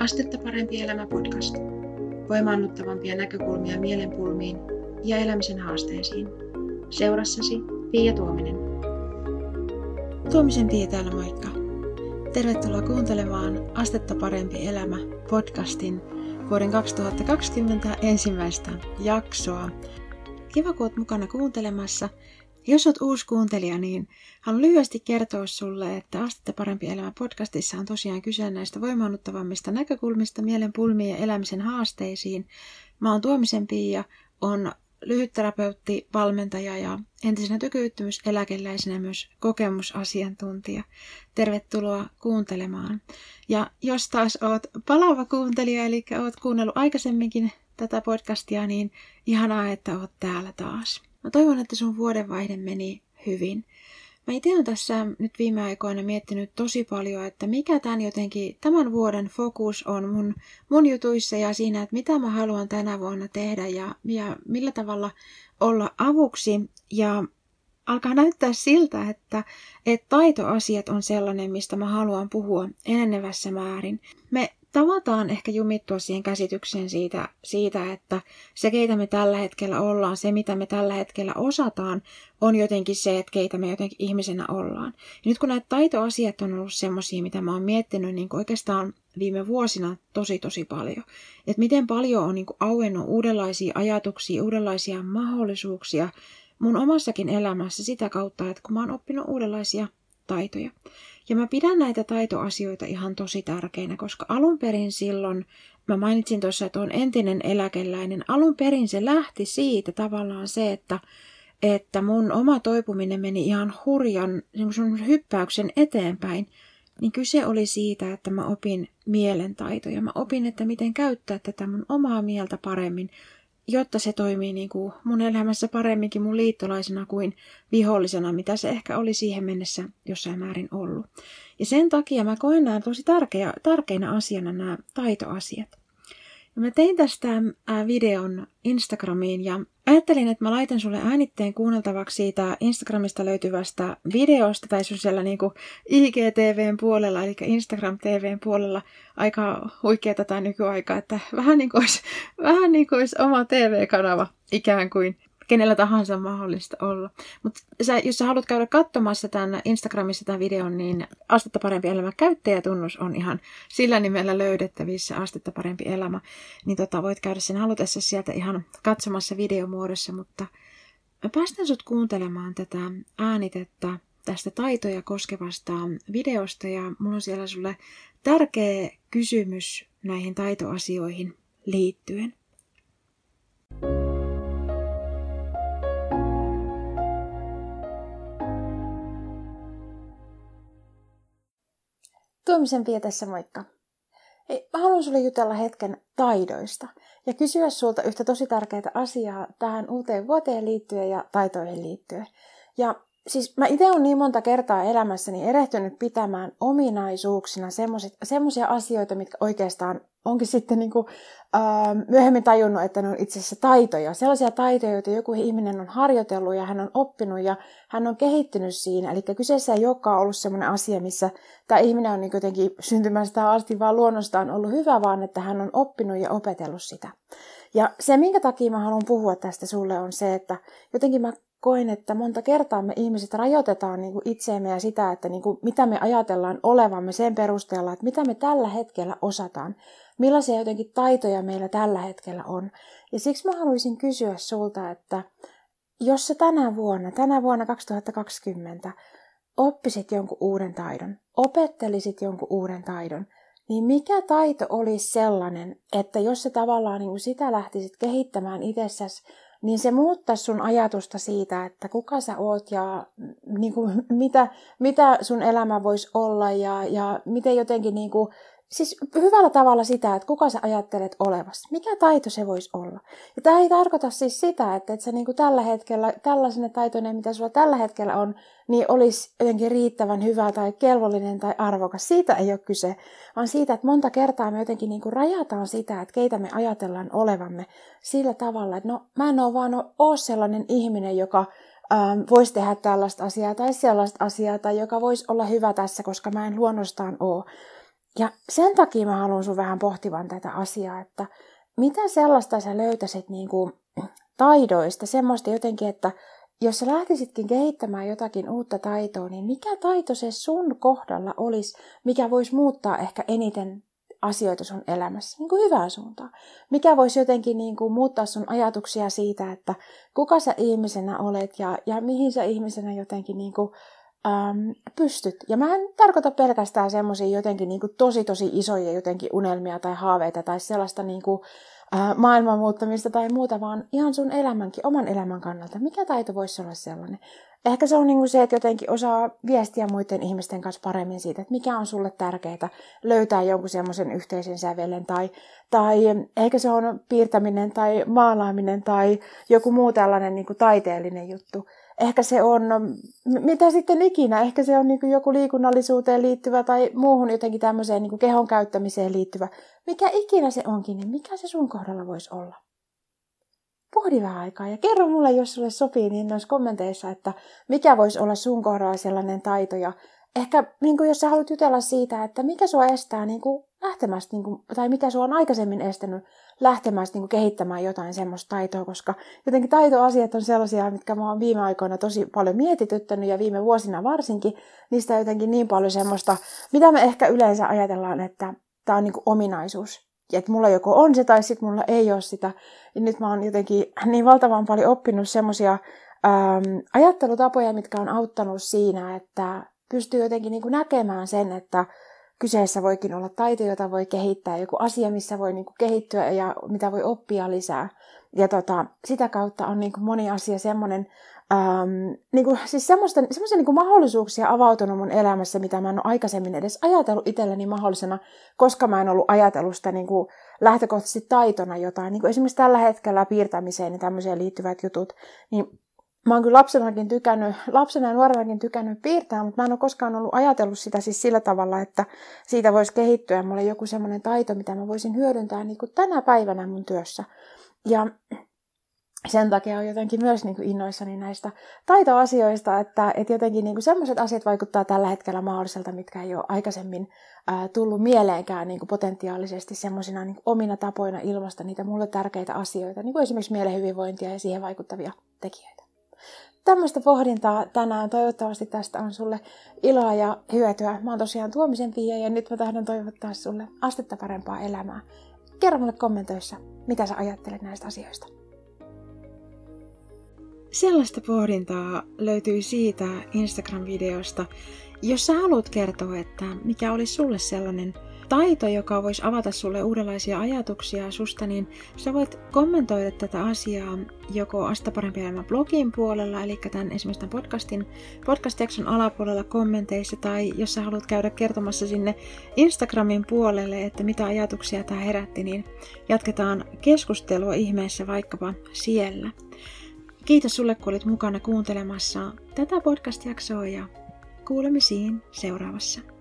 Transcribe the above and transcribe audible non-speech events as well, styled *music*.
Astetta parempi elämä podcast. Voimaannuttavampia näkökulmia mielenpulmiin ja elämisen haasteisiin. Seurassasi Pia Tuominen. Tuomisen Pia täällä moikka. Tervetuloa kuuntelemaan Astetta parempi elämä podcastin vuoden 2020 ensimmäistä jaksoa. Kiva, kun oot mukana kuuntelemassa – jos olet uusi kuuntelija, niin haluan lyhyesti kertoa sulle, että Astetta parempi elämä podcastissa on tosiaan kyse näistä voimaannuttavammista näkökulmista mielen pulmiin ja elämisen haasteisiin. Mä oon Tuomisen Pia, on lyhytterapeutti, valmentaja ja entisenä työkyvyttömyyseläkeläisenä myös kokemusasiantuntija. Tervetuloa kuuntelemaan. Ja jos taas oot palava kuuntelija, eli oot kuunnellut aikaisemminkin tätä podcastia, niin ihanaa, että oot täällä taas. Mä toivon, että sun vuodenvaihde meni hyvin. Mä itse olen tässä nyt viime aikoina miettinyt tosi paljon, että mikä tämän jotenkin, tämän vuoden fokus on mun, mun jutuissa ja siinä, että mitä mä haluan tänä vuonna tehdä ja, ja millä tavalla olla avuksi. Ja alkaa näyttää siltä, että, että taitoasiat on sellainen, mistä mä haluan puhua enenevässä määrin. Me tavataan ehkä jumittua siihen käsitykseen siitä, siitä, että se, keitä me tällä hetkellä ollaan, se, mitä me tällä hetkellä osataan, on jotenkin se, että keitä me jotenkin ihmisenä ollaan. Ja nyt kun näitä taitoasiat on ollut semmoisia, mitä mä oon miettinyt niin oikeastaan viime vuosina tosi tosi paljon. Että miten paljon on niin auennut uudenlaisia ajatuksia, uudenlaisia mahdollisuuksia mun omassakin elämässä sitä kautta, että kun mä oon oppinut uudenlaisia taitoja. Ja mä pidän näitä taitoasioita ihan tosi tärkeinä, koska alun perin silloin, mä mainitsin tuossa, että on entinen eläkeläinen, alun perin se lähti siitä tavallaan se, että, että mun oma toipuminen meni ihan hurjan sun hyppäyksen eteenpäin, niin kyse oli siitä, että mä opin mielentaitoja. Mä opin, että miten käyttää tätä mun omaa mieltä paremmin, jotta se toimii niin kuin mun elämässä paremminkin mun liittolaisena kuin vihollisena, mitä se ehkä oli siihen mennessä jossain määrin ollut. Ja sen takia mä koen nämä tosi tärkeä, tärkeinä asiana nämä taitoasiat. Mä tein tästä videon Instagramiin ja ajattelin, että mä laitan sulle äänitteen kuunneltavaksi siitä Instagramista löytyvästä videosta tai sun siellä niin IGTVn puolella, eli Instagram TVn puolella. Aika huikeeta tai nykyaikaa, että vähän niin kuin olisi, *laughs* vähän niin kuin olisi oma TV-kanava ikään kuin kenellä tahansa mahdollista olla. Mutta jos sä haluat käydä katsomassa tämän Instagramissa tämän videon, niin Astetta parempi elämä käyttäjätunnus on ihan sillä nimellä löydettävissä, Astetta parempi elämä. Niin tota, voit käydä sen halutessa sieltä ihan katsomassa videomuodossa, mutta mä päästän sut kuuntelemaan tätä äänitettä tästä taitoja koskevasta videosta ja mulla on siellä sulle tärkeä kysymys näihin taitoasioihin liittyen. Tuomisen Pietessä moikka. Hei, mä haluan sulle jutella hetken taidoista ja kysyä sulta yhtä tosi tärkeää asiaa tähän uuteen vuoteen liittyen ja taitoihin liittyen. Ja siis mä itse olen niin monta kertaa elämässäni erehtynyt pitämään ominaisuuksina semmoisia asioita, mitkä oikeastaan onkin sitten niin kuin, äh, myöhemmin tajunnut, että ne on itse asiassa taitoja. Sellaisia taitoja, joita joku ihminen on harjoitellut ja hän on oppinut ja hän on kehittynyt siinä. Eli kyseessä ei olekaan ollut sellainen asia, missä tämä ihminen on niin jotenkin syntymästä asti vaan luonnostaan ollut hyvä, vaan että hän on oppinut ja opetellut sitä. Ja se, minkä takia mä haluan puhua tästä sulle, on se, että jotenkin mä koen, että monta kertaa me ihmiset rajoitetaan niin kuin itseemme ja sitä, että niin kuin, mitä me ajatellaan olevamme sen perusteella, että mitä me tällä hetkellä osataan, millaisia jotenkin taitoja meillä tällä hetkellä on. Ja siksi mä haluaisin kysyä sulta, että jos sä tänä vuonna, tänä vuonna 2020, oppisit jonkun uuden taidon, opettelisit jonkun uuden taidon, niin mikä taito olisi sellainen, että jos sä tavallaan niin kuin sitä lähtisit kehittämään itsessäsi niin se muuttaisi sun ajatusta siitä, että kuka sä oot ja niin kuin, *laughs* mitä, mitä sun elämä voisi olla ja, ja miten jotenkin niin kuin, siis hyvällä tavalla sitä, että kuka sä ajattelet olevasi. Mikä taito se voisi olla? Ja tämä ei tarkoita siis sitä, että, että sä niin kuin tällä hetkellä, tällaisena taitoinen, mitä sulla tällä hetkellä on, niin olisi jotenkin riittävän hyvä tai kelvollinen tai arvokas. Siitä ei ole kyse, vaan siitä, että monta kertaa me jotenkin niin kuin rajataan sitä, että keitä me ajatellaan olevamme sillä tavalla, että no mä en ole vaan ole sellainen ihminen, joka ähm, voisi tehdä tällaista asiaa tai sellaista asiaa, tai joka voisi olla hyvä tässä, koska mä en luonnostaan ole Ja sen takia mä haluan sun vähän pohtivan tätä asiaa, että mitä sellaista sä löytäisit niin kuin taidoista, semmoista jotenkin, että jos sä lähtisitkin kehittämään jotakin uutta taitoa, niin mikä taito se sun kohdalla olisi, mikä voisi muuttaa ehkä eniten asioita sun elämässä niin kuin hyvään suuntaan. Mikä voisi jotenkin niin kuin muuttaa sun ajatuksia siitä, että kuka sä ihmisenä olet ja, ja mihin sä ihmisenä jotenkin niin kuin, äm, pystyt. Ja mä en tarkoita pelkästään semmoisia jotenkin niin kuin tosi tosi isoja jotenkin unelmia tai haaveita tai sellaista niin kuin, ää, maailman muuttamista tai muuta, vaan ihan sun elämänkin, oman elämän kannalta. Mikä taito voisi olla sellainen? Ehkä se on niin kuin se, että jotenkin osaa viestiä muiden ihmisten kanssa paremmin siitä, että mikä on sulle tärkeää löytää jonkun semmoisen yhteisen sävelen tai, tai ehkä se on piirtäminen tai maalaaminen tai joku muu tällainen niin kuin taiteellinen juttu ehkä se on, mitä sitten ikinä, ehkä se on niin joku liikunnallisuuteen liittyvä tai muuhun jotenkin tämmöiseen niin kehon käyttämiseen liittyvä. Mikä ikinä se onkin, niin mikä se sun kohdalla voisi olla? Pohdi vähän aikaa ja kerro mulle, jos sulle sopii, niin noissa kommenteissa, että mikä voisi olla sun kohdalla sellainen taito ja ehkä niin kuin jos sä haluat jutella siitä, että mikä sua estää niin kuin lähtemästä, niin kuin, tai mikä sua on aikaisemmin estänyt lähtemästä niin kuin kehittämään jotain semmoista taitoa, koska jotenkin taitoasiat on sellaisia, mitkä mä oon viime aikoina tosi paljon mietityttänyt ja viime vuosina varsinkin, niistä jotenkin niin paljon semmoista, mitä me ehkä yleensä ajatellaan, että tämä on niin kuin ominaisuus. Ja että mulla joko on se tai sitten mulla ei ole sitä. Ja nyt mä oon jotenkin niin valtavan paljon oppinut semmoisia ajattelutapoja, mitkä on auttanut siinä, että pystyy jotenkin niin kuin näkemään sen, että kyseessä voikin olla taito, jota voi kehittää, joku asia, missä voi niin kuin kehittyä ja mitä voi oppia lisää. Ja tota, sitä kautta on niin kuin moni asia semmoinen, ähm, niin kuin, siis semmoista, semmoisia niin kuin mahdollisuuksia avautunut mun elämässä, mitä mä en ole aikaisemmin edes ajatellut itselleni mahdollisena, koska mä en ollut ajatellut sitä niin kuin lähtökohtaisesti taitona jotain. Niin kuin esimerkiksi tällä hetkellä piirtämiseen ja tämmöiseen liittyvät jutut, niin mä oon kyllä lapsenakin tykännyt, lapsena ja nuorenakin tykännyt piirtää, mutta mä en ole koskaan ollut ajatellut sitä siis sillä tavalla, että siitä voisi kehittyä mulle joku semmoinen taito, mitä mä voisin hyödyntää niin kuin tänä päivänä mun työssä. Ja sen takia on jotenkin myös niin kuin innoissani näistä taitoasioista, että, että jotenkin niin semmoiset asiat vaikuttaa tällä hetkellä mahdolliselta, mitkä ei ole aikaisemmin ää, tullut mieleenkään niin kuin potentiaalisesti semmoisina niin omina tapoina ilmasta niitä mulle tärkeitä asioita, niin kuin esimerkiksi mielen hyvinvointia ja siihen vaikuttavia tekijöitä tämmöistä pohdintaa tänään. Toivottavasti tästä on sulle iloa ja hyötyä. Mä oon tosiaan Tuomisen Pia ja nyt mä tahdon toivottaa sulle astetta parempaa elämää. Kerro mulle kommentoissa, mitä sä ajattelet näistä asioista. Sellaista pohdintaa löytyy siitä Instagram-videosta, jos sä haluat kertoa, että mikä olisi sulle sellainen taito, joka voisi avata sulle uudenlaisia ajatuksia susta, niin sä voit kommentoida tätä asiaa joko Asta parempi elämä blogin puolella, eli tämän esimerkiksi tämän podcastin, podcast-jakson alapuolella kommenteissa, tai jos sä haluat käydä kertomassa sinne Instagramin puolelle, että mitä ajatuksia tämä herätti, niin jatketaan keskustelua ihmeessä vaikkapa siellä. Kiitos sulle, kun olit mukana kuuntelemassa tätä podcast-jaksoa ja kuulemisiin seuraavassa.